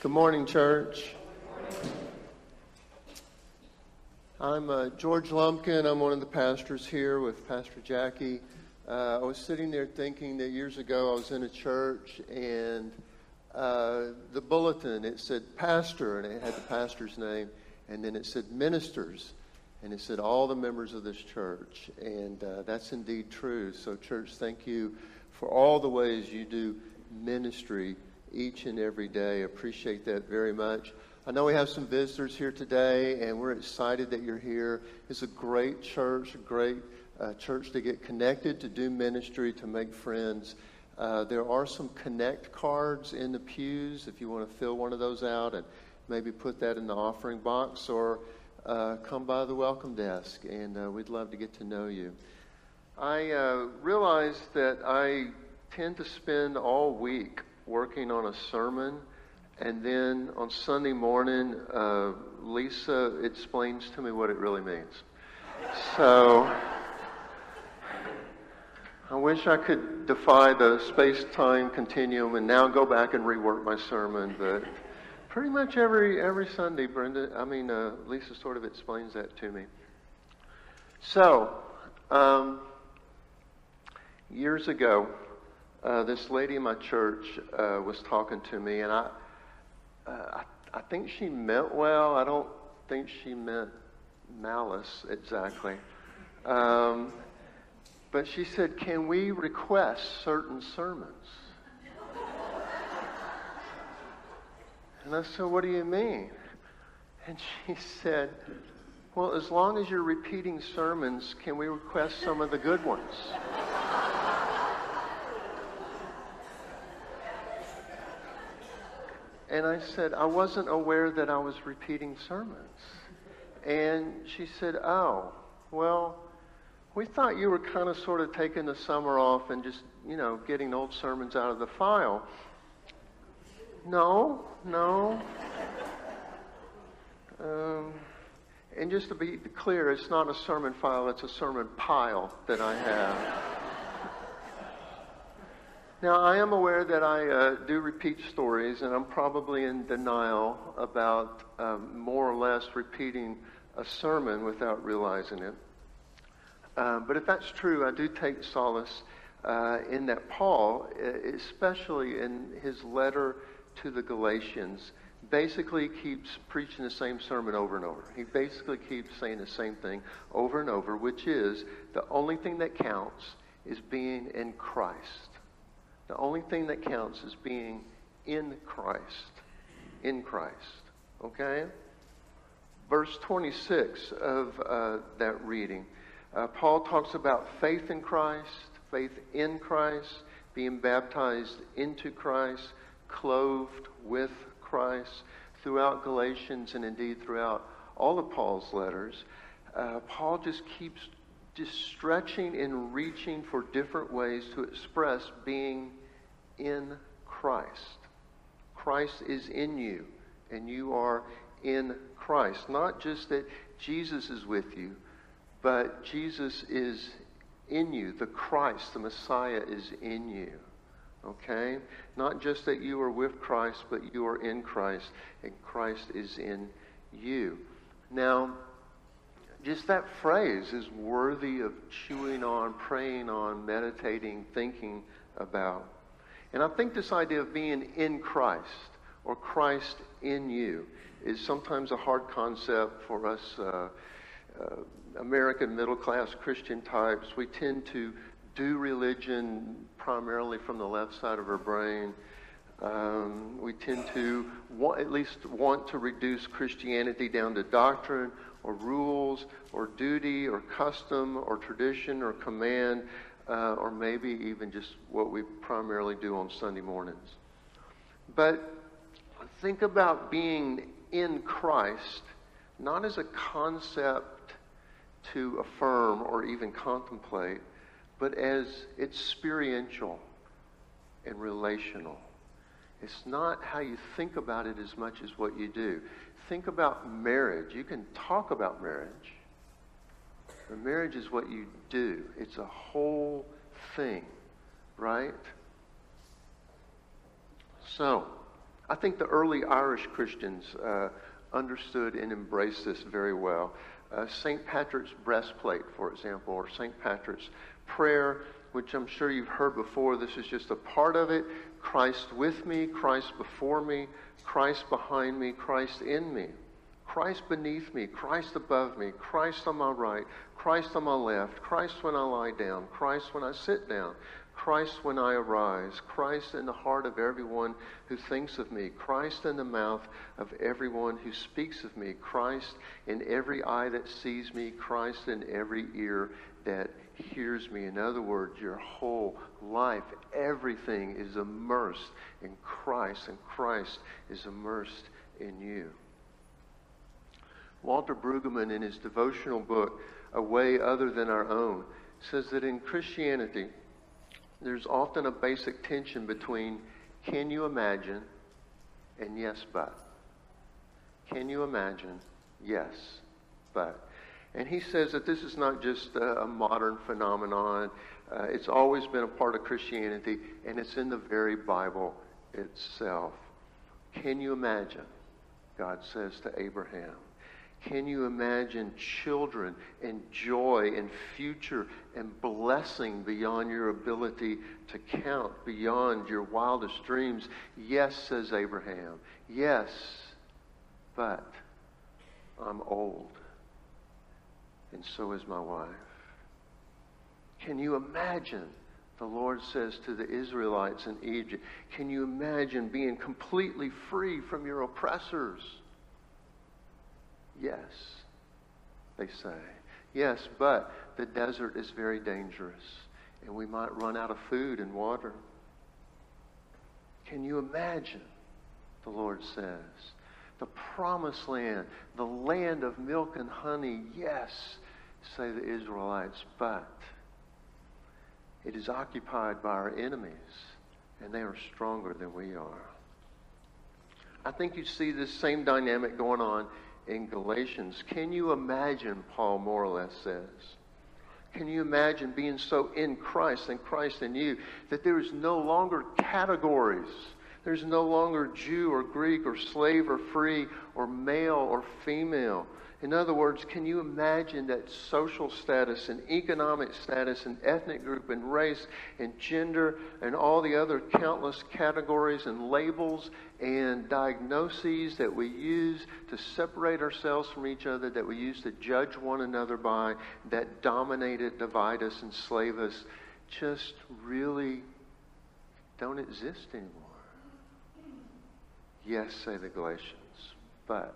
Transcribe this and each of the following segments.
Good morning, church. I'm uh, George Lumpkin. I'm one of the pastors here with Pastor Jackie. Uh, I was sitting there thinking that years ago I was in a church and uh, the bulletin it said pastor and it had the pastor's name, and then it said ministers, and it said all the members of this church, and uh, that's indeed true. So, church, thank you for all the ways you do ministry each and every day. Appreciate that very much. I know we have some visitors here today, and we're excited that you're here. It's a great church, a great uh, church to get connected, to do ministry, to make friends. Uh, there are some connect cards in the pews if you want to fill one of those out and maybe put that in the offering box or uh, come by the welcome desk, and uh, we'd love to get to know you. I uh, realize that I tend to spend all week working on a sermon, and then on Sunday morning, uh, Lisa explains to me what it really means. So I wish I could defy the space time continuum and now go back and rework my sermon, but pretty much every every Sunday, Brenda, I mean, uh, Lisa sort of explains that to me. So, um, years ago, uh, this lady in my church uh, was talking to me, and I, uh, I, I think she meant well. I don't think she meant malice exactly. Um, but she said, Can we request certain sermons? And I said, What do you mean? And she said, Well, as long as you're repeating sermons, can we request some of the good ones? And I said, I wasn't aware that I was repeating sermons. And she said, Oh, well, we thought you were kind of sort of taking the summer off and just, you know, getting old sermons out of the file. No, no. Um, and just to be clear, it's not a sermon file, it's a sermon pile that I have. Now, I am aware that I uh, do repeat stories, and I'm probably in denial about um, more or less repeating a sermon without realizing it. Uh, but if that's true, I do take solace uh, in that Paul, especially in his letter to the Galatians, basically keeps preaching the same sermon over and over. He basically keeps saying the same thing over and over, which is the only thing that counts is being in Christ. The only thing that counts is being in Christ. In Christ. Okay? Verse 26 of uh, that reading, uh, Paul talks about faith in Christ, faith in Christ, being baptized into Christ, clothed with Christ. Throughout Galatians and indeed throughout all of Paul's letters, uh, Paul just keeps just stretching and reaching for different ways to express being in Christ. Christ is in you, and you are in Christ. Not just that Jesus is with you, but Jesus is in you. The Christ, the Messiah, is in you. Okay? Not just that you are with Christ, but you are in Christ, and Christ is in you. Now, just that phrase is worthy of chewing on, praying on, meditating, thinking about. And I think this idea of being in Christ or Christ in you is sometimes a hard concept for us uh, uh, American middle class Christian types. We tend to do religion primarily from the left side of our brain. Um, we tend to want, at least want to reduce Christianity down to doctrine or rules or duty or custom or tradition or command uh, or maybe even just what we primarily do on Sunday mornings. But think about being in Christ not as a concept to affirm or even contemplate, but as experiential and relational. It's not how you think about it as much as what you do. Think about marriage. You can talk about marriage, marriage is what you do, it's a whole thing, right? So, I think the early Irish Christians uh, understood and embraced this very well. Uh, St. Patrick's breastplate, for example, or St. Patrick's prayer, which I'm sure you've heard before. This is just a part of it. Christ with me, Christ before me, Christ behind me, Christ in me. Christ beneath me, Christ above me, Christ on my right, Christ on my left, Christ when I lie down, Christ when I sit down, Christ when I arise, Christ in the heart of everyone who thinks of me, Christ in the mouth of everyone who speaks of me, Christ in every eye that sees me, Christ in every ear that hears me. In other words, your whole life, everything is immersed in Christ, and Christ is immersed in you. Walter Brueggemann, in his devotional book, A Way Other Than Our Own, says that in Christianity, there's often a basic tension between can you imagine and yes, but. Can you imagine? Yes, but. And he says that this is not just a, modern phenomenon. Uh, it's always been a part of Christianity, and it's in the very Bible itself. Can you imagine? God says to Abraham. Can you imagine children and joy and future and blessing beyond your ability to count, beyond your wildest dreams? Yes, says Abraham. Yes, but I'm old, and so is my wife. Can you imagine? The Lord says to the Israelites in Egypt, Can you imagine being completely free from your oppressors? Yes, they say. Yes, but the desert is very dangerous, and we might run out of food and water. Can you imagine? The Lord says. The promised land, the land of milk and honey, yes, say the Israelites, but it is occupied by our enemies, and they are stronger than we are. I think you see this same dynamic going on in Galatians. Can you imagine, Paul more or less says? Can you imagine being so in Christ and Christ in you that there is no longer categories? There's no longer Jew or Greek or slave or free or male or female. In other words, can you imagine that social status and economic status and ethnic group and race and gender and all the other countless categories and labels and diagnoses that we use to separate ourselves from each other, that we use to judge one another by, that dominate it, divide us, enslave us, just really don't exist anymore? Yes, say the Galatians, but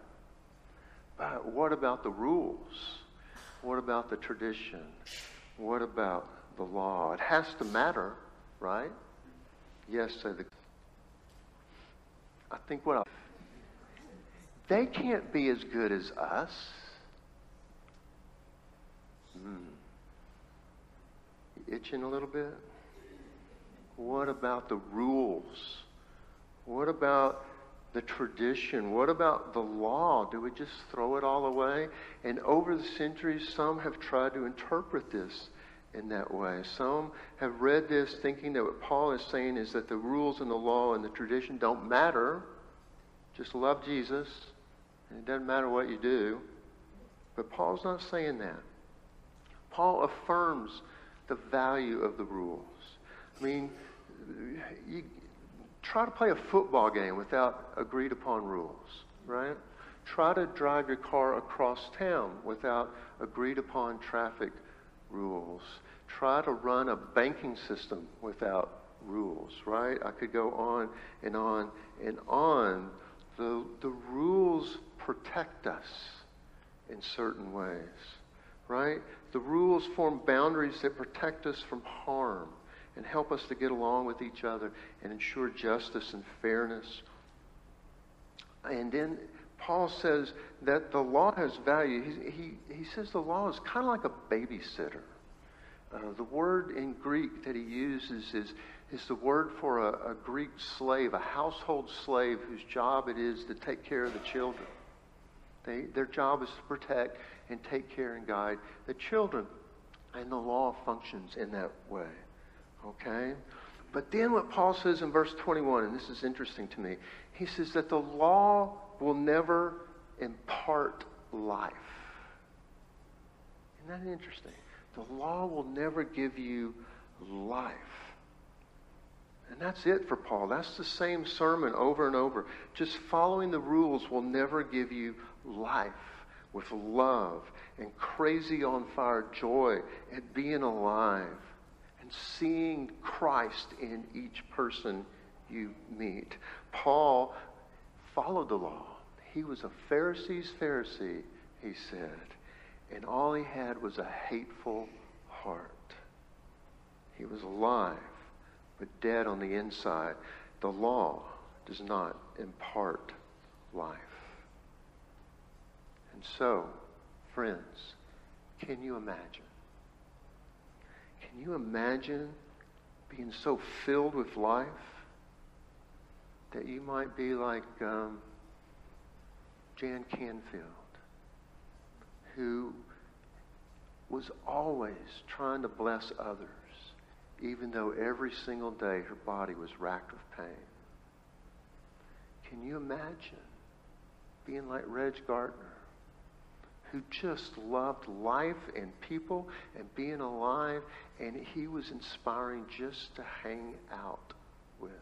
but what about the rules? What about the tradition? What about the law? It has to matter, right? Yes, say the. I think what I, they can't be as good as us. Hmm. Itching a little bit? What about the rules? What about the tradition? What about the law? Do we just throw it all away? And over the centuries, some have tried to interpret this in that way. Some have read this thinking that what Paul is saying is that the rules and the law and the tradition don't matter. Just love Jesus, and it doesn't matter what you do. But Paul's not saying that. Paul affirms the value of the rules. I mean, you, try to play a football game without agreed upon rules, right? Try to drive your car across town without agreed upon traffic rules. Try to run a banking system without rules, right? I could go on and on and on. The, the rules protect us in certain ways, right? The rules form boundaries that protect us from harm and help us to get along with each other and ensure justice and fairness. And then Paul says that the law has value. He, he, he says the law is kind of like a babysitter. Uh, the word in Greek that he uses is, is the word for a, a Greek slave, a household slave whose job it is to take care of the children. They, their job is to protect and take care and guide the children. And the law functions in that way. Okay? But then what Paul says in verse 21, and this is interesting to me, he says that the law will never impart life. Isn't that interesting? The law will never give you life. And that's it for Paul. That's the same sermon over and over. Just following the rules will never give you life with love and crazy on fire joy at being alive and seeing Christ in each person you meet. Paul followed the law. He was a Pharisee's Pharisee, he said, and all he had was a hateful heart. He was alive, but dead on the inside. The law does not impart life. And so, friends, can you imagine? Can you imagine being so filled with life that you might be like um, Jan Canfield, who was always trying to bless others, even though every single day her body was racked with pain? Can you imagine being like Reg Gardner? Who just loved life and people and being alive, and he was inspiring just to hang out with.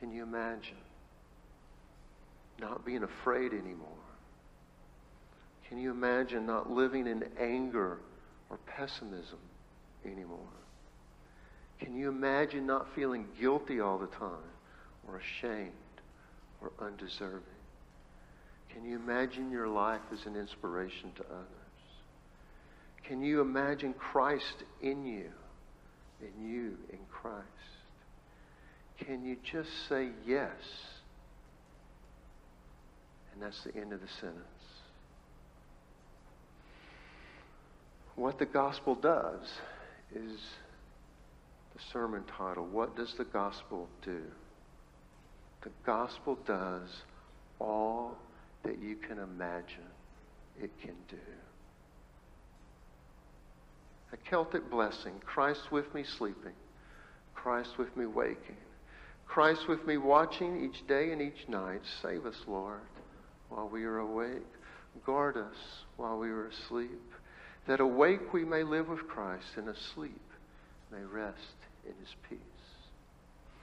Can you imagine? Not being afraid anymore. Can you imagine not living in anger or pessimism anymore? Can you imagine not feeling guilty all the time or ashamed or undeserving? Can you imagine your life as an inspiration to others? Can you imagine Christ in you and you in Christ? Can you just say yes? And that's the end of the sentence. What the gospel does is the sermon title. What does the gospel do? The gospel does all that you can imagine it can do. A Celtic blessing Christ with me sleeping, Christ with me waking, Christ with me watching each day and each night. Save us, Lord, while we are awake. Guard us while we are asleep, that awake we may live with Christ and asleep may rest in his peace.